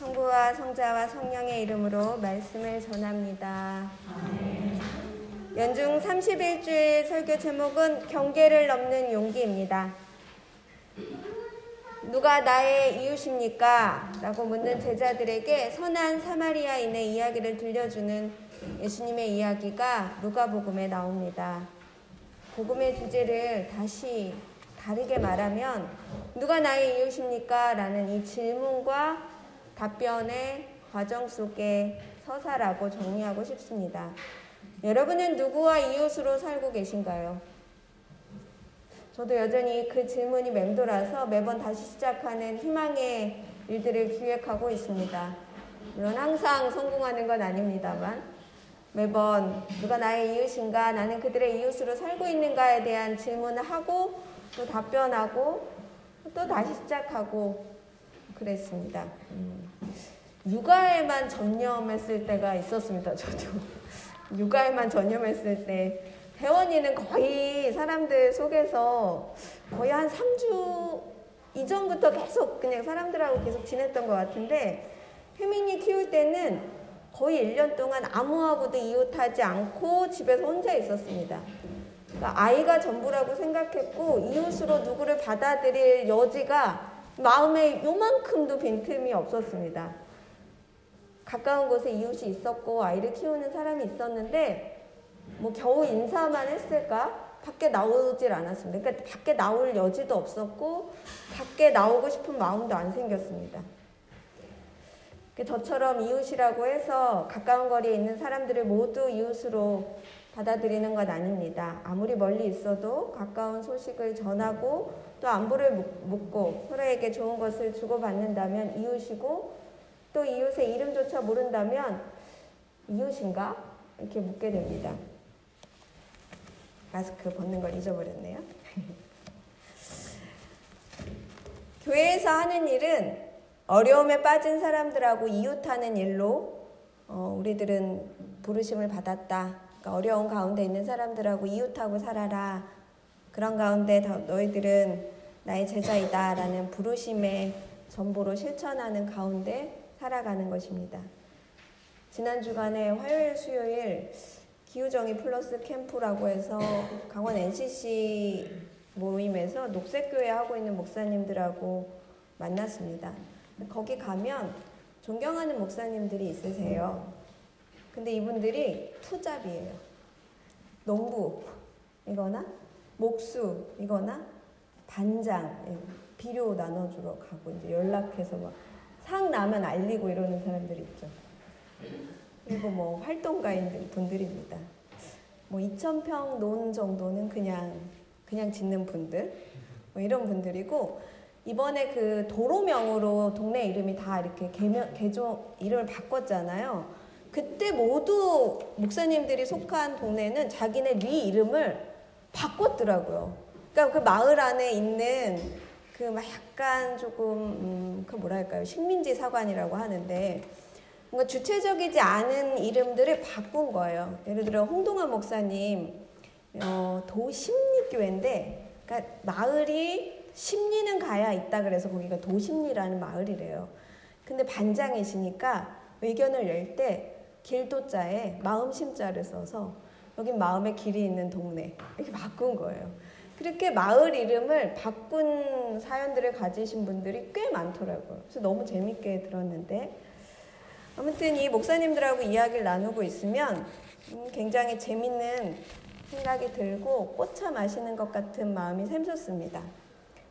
성부와 성자와 성령의 이름으로 말씀을 전합니다. 연중 31주일 설교 제목은 경계를 넘는 용기입니다. 누가 나의 이웃입니까? 라고 묻는 제자들에게 선한 사마리아인의 이야기를 들려주는 예수님의 이야기가 누가복음에 나옵니다. 복음의 주제를 다시 다르게 말하면 누가 나의 이웃입니까? 라는 이 질문과 답변의 과정 속에 서사라고 정리하고 싶습니다. 여러분은 누구와 이웃으로 살고 계신가요? 저도 여전히 그 질문이 맴돌아서 매번 다시 시작하는 희망의 일들을 기획하고 있습니다. 물론 항상 성공하는 건 아닙니다만 매번 누가 나의 이웃인가 나는 그들의 이웃으로 살고 있는가에 대한 질문을 하고 또 답변하고 또 다시 시작하고 그랬습니다. 음. 육아에만 전념했을 때가 있었습니다. 저도 육아에만 전념했을 때 혜원이는 거의 사람들 속에서 거의 한 3주 이전부터 계속 그냥 사람들하고 계속 지냈던 것 같은데 혜민이 키울 때는 거의 1년 동안 아무하고도 이웃하지 않고 집에서 혼자 있었습니다. 그러니까 아이가 전부라고 생각했고 이웃으로 누구를 받아들일 여지가 마음에 요만큼도 빈틈이 없었습니다. 가까운 곳에 이웃이 있었고 아이를 키우는 사람이 있었는데 뭐 겨우 인사만 했을까? 밖에 나오질 않았습니다. 그러니까 밖에 나올 여지도 없었고 밖에 나오고 싶은 마음도 안 생겼습니다. 저처럼 이웃이라고 해서 가까운 거리에 있는 사람들을 모두 이웃으로 받아들이는 것 아닙니다. 아무리 멀리 있어도 가까운 소식을 전하고 또 안부를 묻고 서로에게 좋은 것을 주고받는다면 이웃이고 또 이웃의 이름조차 모른다면 이웃인가? 이렇게 묻게 됩니다. 마스크 벗는 걸 잊어버렸네요. 교회에서 하는 일은 어려움에 빠진 사람들하고 이웃하는 일로 어, 우리들은 부르심을 받았다. 그러니까 어려운 가운데 있는 사람들하고 이웃하고 살아라. 그런 가운데 너희들은 나의 제자이다라는 부르심의 전보로 실천하는 가운데 살아가는 것입니다. 지난 주간에 화요일, 수요일 기후정의 플러스 캠프라고 해서 강원 NCC 모임에서 녹색교회 하고 있는 목사님들하고 만났습니다. 거기 가면 존경하는 목사님들이 있으세요. 근데 이분들이 투잡이에요. 농부이거나 목수이거나 반장, 예, 비료 나눠주러 가고 이제 연락해서 막 상 나면 알리고 이러는 사람들이 있죠. 그리고 뭐 활동가인 분들입니다. 뭐 2,000평 논 정도는 그냥 그냥 짓는 분들 뭐 이런 분들이고 이번에 그 도로명으로 동네 이름이 다 이렇게 개명, 개종 이름을 바꿨잖아요. 그때 모두 목사님들이 속한 동네는 자기네 리 이름을 바꿨더라고요. 그러니까 그 마을 안에 있는 그 막 약간 조금 음, 그 뭐랄까요 식민지 사관이라고 하는데 뭔가 주체적이지 않은 이름들을 바꾼 거예요. 예를 들어 홍동환 목사님 어, 도심리교회인데 그러니까 마을이 심리는 가야 있다 그래서 거기가 도심리라는 마을이래요. 근데 반장이시니까 의견을 낼 때 길도자에 마음심자를 써서 여긴 마음의 길이 있는 동네 이렇게 바꾼 거예요. 그렇게 마을 이름을 바꾼 사연들을 가지신 분들이 꽤 많더라고요. 그래서 너무 재밌게 들었는데 아무튼 이 목사님들하고 이야기를 나누고 있으면 음, 굉장히 재밌는 생각이 들고 꽃차 마시는 것 같은 마음이 샘솟습니다.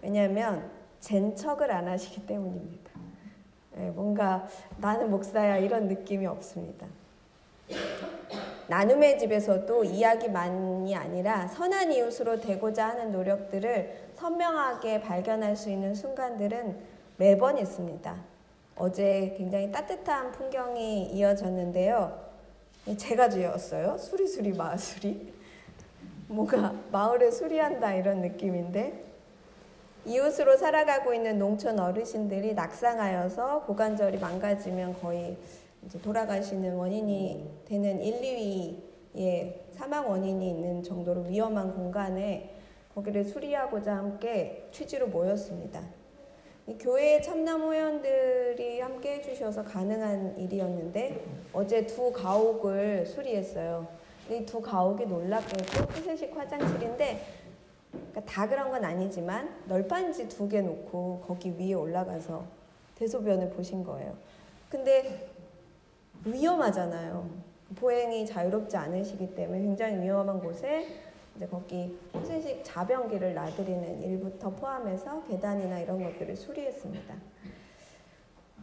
왜냐하면 젠척을 안 하시기 때문입니다. 네, 뭔가 나는 목사야 이런 느낌이 없습니다. 나눔의 집에서도 이야기만이 아니라 선한 이웃으로 되고자 하는 노력들을 선명하게 발견할 수 있는 순간들은 매번 있습니다. 어제 굉장히 따뜻한 풍경이 이어졌는데요. 제가 지었어요. 수리수리 마수리. 뭔가 마을에 수리한다 이런 느낌인데 이웃으로 살아가고 있는 농촌 어르신들이 낙상하여서 고관절이 망가지면 거의 이제 돌아가시는 원인이 되는 1, 2위의 사망 원인이 있는 정도로 위험한 공간에 거기를 수리하고자 함께 취지로 모였습니다. 교회 참남 회원들이 함께 해주셔서 가능한 일이었는데 어제 두 가옥을 수리했어요. 이 두 가옥이 놀랍게도 푸세식 화장실인데 그러니까 다 그런 건 아니지만 널판지 두 개 놓고 거기 위에 올라가서 대소변을 보신 거예요. 근데 위험하잖아요. 보행이 자유롭지 않으시기 때문에 굉장히 위험한 곳에 이제 거기 푸세식 자변기를 놔드리는 일부터 포함해서 계단이나 이런 것들을 수리했습니다.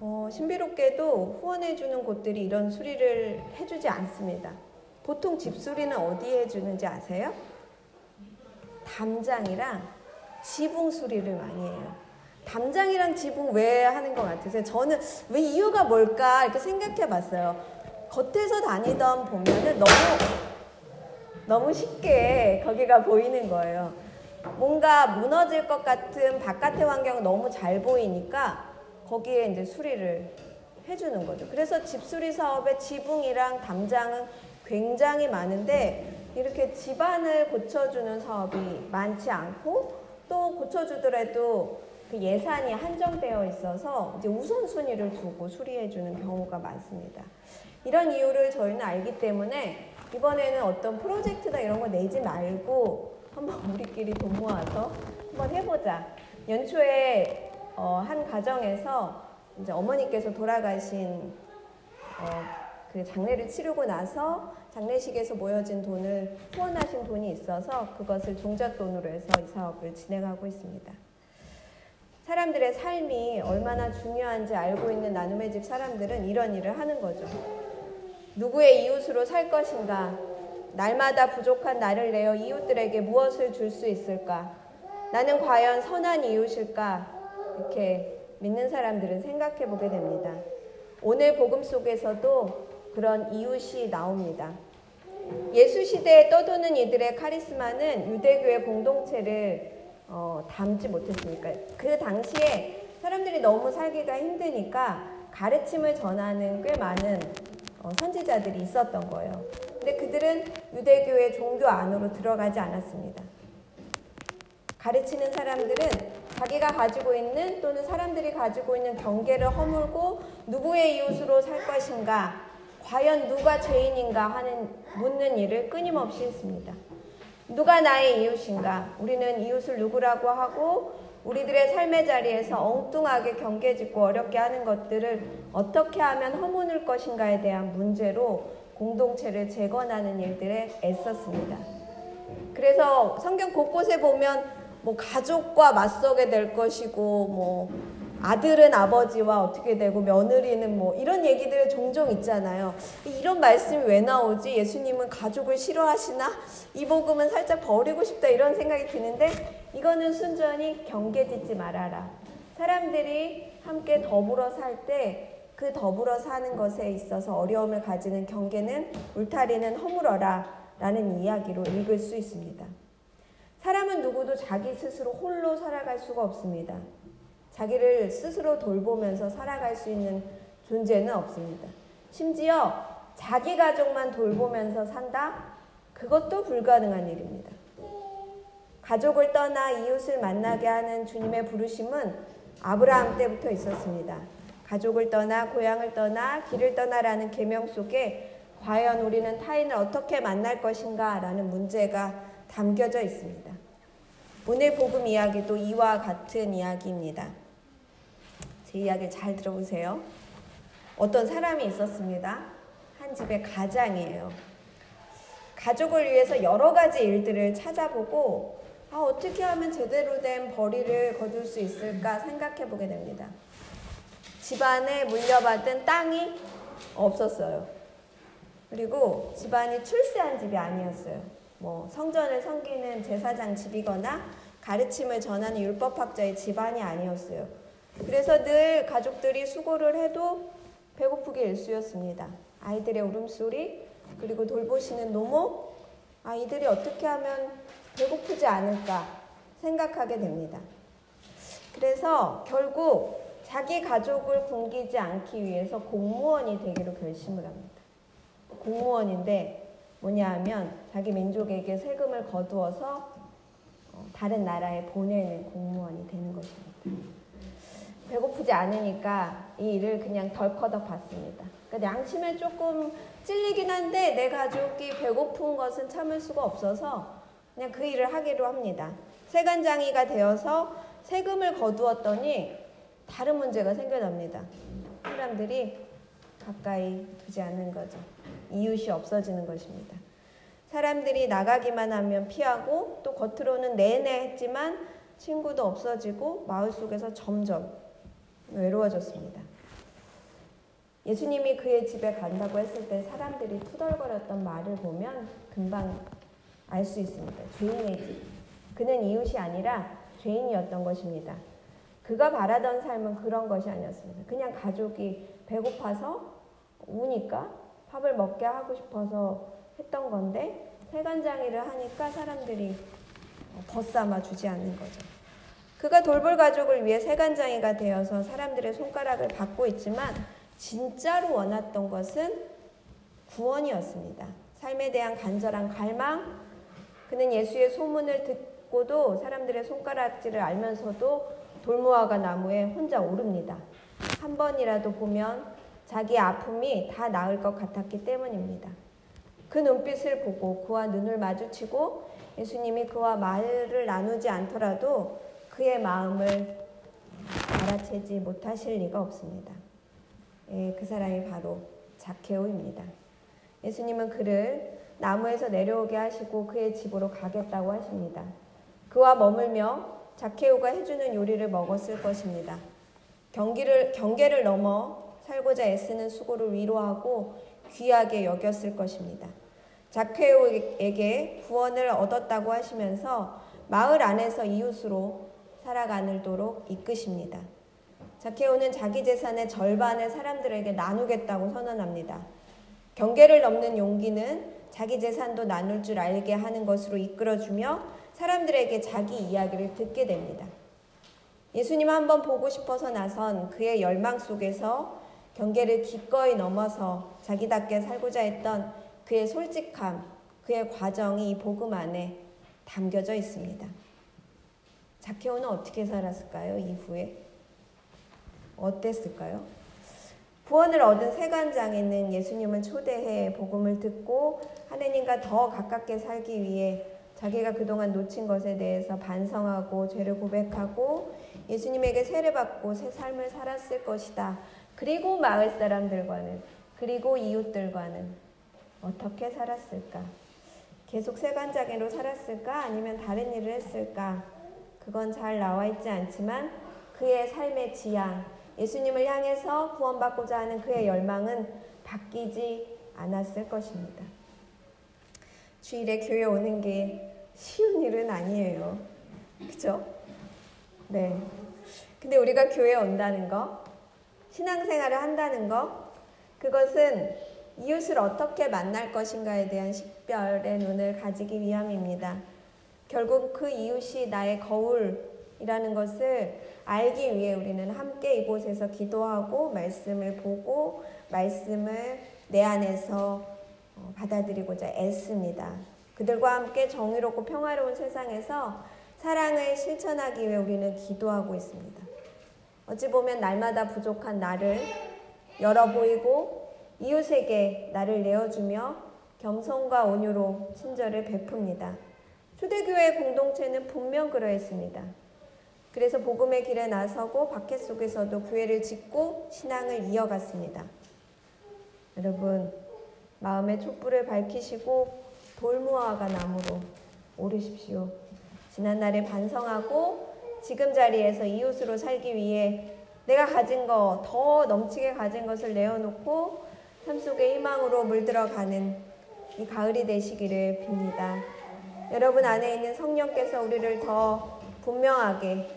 어, 신비롭게도 후원해주는 곳들이 이런 수리를 해주지 않습니다. 보통 집수리는 어디에 해주는지 아세요? 담장이랑 지붕 수리를 많이 해요. 담장이랑 지붕 왜 하는 것 같으세요? 저는 왜 이유가 뭘까 이렇게 생각해 봤어요. 겉에서 다니던 보면은 너무, 너무 쉽게 거기가 보이는 거예요. 뭔가 무너질 것 같은 바깥의 환경 너무 잘 보이니까 거기에 이제 수리를 해주는 거죠. 그래서 집수리 사업의 지붕이랑 담장은 굉장히 많은데 이렇게 집안을 고쳐주는 사업이 많지 않고 또 고쳐주더라도 그 예산이 한정되어 있어서 이제 우선순위를 두고 수리해주는 경우가 많습니다. 이런 이유를 저희는 알기 때문에 이번에는 어떤 프로젝트나 이런 거 내지 말고 한번 우리끼리 돈 모아서 한번 해보자. 연초에 어, 한 가정에서 이제 어머니께서 돌아가신 어, 그 장례를 치르고 나서 장례식에서 모여진 돈을 후원하신 돈이 있어서 그것을 종잣돈으로 해서 이 사업을 진행하고 있습니다. 사람들의 삶이 얼마나 중요한지 알고 있는 나눔의 집 사람들은 이런 일을 하는 거죠. 누구의 이웃으로 살 것인가? 날마다 부족한 나를 내어 이웃들에게 무엇을 줄 수 있을까? 나는 과연 선한 이웃일까? 이렇게 믿는 사람들은 생각해 보게 됩니다. 오늘 복음 속에서도 그런 이웃이 나옵니다. 예수 시대에 떠도는 이들의 카리스마는 유대교의 공동체를 어, 담지 못했으니까 그 당시에 사람들이 너무 살기가 힘드니까 가르침을 전하는 꽤 많은 어, 선지자들이 있었던 거예요. 근데 그들은 유대교의 종교 안으로 들어가지 않았습니다. 가르치는 사람들은 자기가 가지고 있는 또는 사람들이 가지고 있는 경계를 허물고 누구의 이웃으로 살 것인가, 과연 누가 죄인인가 하는 묻는 일을 끊임없이 했습니다. 누가 나의 이웃인가? 우리는 이웃을 누구라고 하고 우리들의 삶의 자리에서 엉뚱하게 경계 짓고 어렵게 하는 것들을 어떻게 하면 허무는 것인가에 대한 문제로 공동체를 재건하는 일들에 애썼습니다. 그래서 성경 곳곳에 보면 뭐 가족과 맞서게 될 것이고 뭐 아들은 아버지와 어떻게 되고 며느리는 뭐 이런 얘기들 종종 있잖아요. 이런 말씀이 왜 나오지? 예수님은 가족을 싫어하시나? 이 복음은 살짝 버리고 싶다 이런 생각이 드는데 이거는 순전히 경계 짓지 말아라. 사람들이 함께 더불어 살 때 그 더불어 사는 것에 있어서 어려움을 가지는 경계는 울타리는 허물어라 라는 이야기로 읽을 수 있습니다. 사람은 누구도 자기 스스로 홀로 살아갈 수가 없습니다. 자기를 스스로 돌보면서 살아갈 수 있는 존재는 없습니다. 심지어 자기 가족만 돌보면서 산다? 그것도 불가능한 일입니다. 가족을 떠나 이웃을 만나게 하는 주님의 부르심은 아브라함 때부터 있었습니다. 가족을 떠나 고향을 떠나 길을 떠나라는 계명 속에 과연 우리는 타인을 어떻게 만날 것인가라는 문제가 담겨져 있습니다. 오늘 복음 이야기도 이와 같은 이야기입니다. 제 이야기 잘 들어보세요. 어떤 사람이 있었습니다. 한 집의 가장이에요. 가족을 위해서 여러 가지 일들을 찾아보고 아, 어떻게 하면 제대로 된 벌이를 거둘 수 있을까 생각해 보게 됩니다. 집안에 물려받은 땅이 없었어요. 그리고 집안이 출세한 집이 아니었어요. 뭐 성전을 섬기는 제사장 집이거나 가르침을 전하는 율법학자의 집안이 아니었어요. 그래서 늘 가족들이 수고를 해도 배고프게 일수였습니다. 아이들의 울음소리, 그리고 돌보시는 노모, 아 이들이 어떻게 하면 배고프지 않을까 생각하게 됩니다. 그래서 결국 자기 가족을 굶기지 않기 위해서 공무원이 되기로 결심을 합니다. 공무원인데 뭐냐 하면 자기 민족에게 세금을 거두어서 어, 다른 나라에 보내는 공무원이 되는 것입니다. 배고프지 않으니까 이 일을 그냥 덜커덕 받습니다. 그러니까 양심에 조금 찔리긴 한데 내 가족이 배고픈 것은 참을 수가 없어서 그냥 그 일을 하기로 합니다. 세간장이가 되어서 세금을 거두었더니 다른 문제가 생겨납니다. 사람들이 가까이 두지 않는 거죠. 이웃이 없어지는 것입니다. 사람들이 나가기만 하면 피하고 또 겉으로는 내내 했지만 친구도 없어지고 마을 속에서 점점 외로워졌습니다. 예수님이 그의 집에 간다고 했을 때 사람들이 투덜거렸던 말을 보면 금방 알 수 있습니다. 죄인의 집. 그는 이웃이 아니라 죄인이었던 것입니다. 그가 바라던 삶은 그런 것이 아니었습니다. 그냥 가족이 배고파서 우니까 밥을 먹게 하고 싶어서 했던 건데 세간장이를 하니까 사람들이 벗삼아 주지 않는 거죠. 그가 돌볼 가족을 위해 세간장이가 되어서 사람들의 손가락을 받고 있지만 진짜로 원했던 것은 구원이었습니다. 삶에 대한 간절한 갈망, 그는 예수의 소문을 듣고도 사람들의 손가락질을 알면서도 돌무화과 나무에 혼자 오릅니다. 한 번이라도 보면 자기 아픔이 다 나을 것 같았기 때문입니다. 그 눈빛을 보고 그와 눈을 마주치고 예수님이 그와 말을 나누지 않더라도 그의 마음을 알아채지 못하실 리가 없습니다. 예, 그 사람이 바로 자케오입니다. 예수님은 그를 나무에서 내려오게 하시고 그의 집으로 가겠다고 하십니다. 그와 머물며 자케오가 해주는 요리를 먹었을 것입니다. 경기를, 경계를 넘어 살고자 애쓰는 수고를 위로하고 귀하게 여겼을 것입니다. 자케오에게 구원을 얻었다고 하시면서 마을 안에서 이웃으로 살아가도록 이끄십니다. 자케오는 자기 재산의 절반을 사람들에게 나누겠다고 선언합니다. 경계를 넘는 용기는 자기 재산도 나눌 줄 알게 하는 것으로 이끌어주며 사람들에게 자기 이야기를 듣게 됩니다. 예수님 한번 보고 싶어서 나선 그의 열망 속에서 경계를 기꺼이 넘어서 자기답게 살고자 했던 그의 솔직함, 그의 과정이 이 복음 안에 담겨져 있습니다. 자케오는 어떻게 살았을까요? 이후에 어땠을까요? 구원을 얻은 세관장에는 예수님을 초대해 복음을 듣고 하느님과 더 가깝게 살기 위해 자기가 그동안 놓친 것에 대해서 반성하고 죄를 고백하고 예수님에게 세례받고 새 삶을 살았을 것이다. 그리고 마을 사람들과는 그리고 이웃들과는 어떻게 살았을까? 계속 세관자개로 살았을까? 아니면 다른 일을 했을까? 그건 잘 나와 있지 않지만 그의 삶의 지향, 예수님을 향해서 구원받고자 하는 그의 열망은 바뀌지 않았을 것입니다. 주일에 교회 오는 게 쉬운 일은 아니에요. 그죠? 네. 근데 우리가 교회에 온다는 거, 신앙생활을 한다는 거, 그것은 이웃을 어떻게 만날 것인가에 대한 식별의 눈을 가지기 위함입니다. 결국 그 이웃이 나의 거울이라는 것을 알기 위해 우리는 함께 이곳에서 기도하고 말씀을 보고 말씀을 내 안에서 어, 받아들이고자 애씁니다. 그들과 함께 정의롭고 평화로운 세상에서 사랑을 실천하기 위해 우리는 기도하고 있습니다. 어찌 보면 날마다 부족한 나를 열어 보이고 이웃에게 나를 내어주며 겸손과 온유로 친절을 베풉니다. 초대교회 공동체는 분명 그러했습니다. 그래서 복음의 길에 나서고 박해 속에서도 교회를 짓고 신앙을 이어갔습니다. 여러분, 마음의 촛불을 밝히시고 돌무화가 나무로 오르십시오. 지난날에 반성하고 지금 자리에서 이웃으로 살기 위해 내가 가진 거, 더 넘치게 가진 것을 내어놓고 삶 속에 희망으로 물들어가는 이 가을이 되시기를 빕니다. 여러분 안에 있는 성령께서 우리를 더 분명하게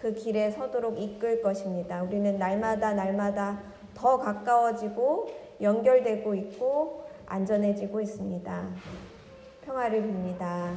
그 길에 서도록 이끌 것입니다. 우리는 날마다 날마다 더 가까워지고 연결되고 있고 안전해지고 있습니다. 평화를 빕니다.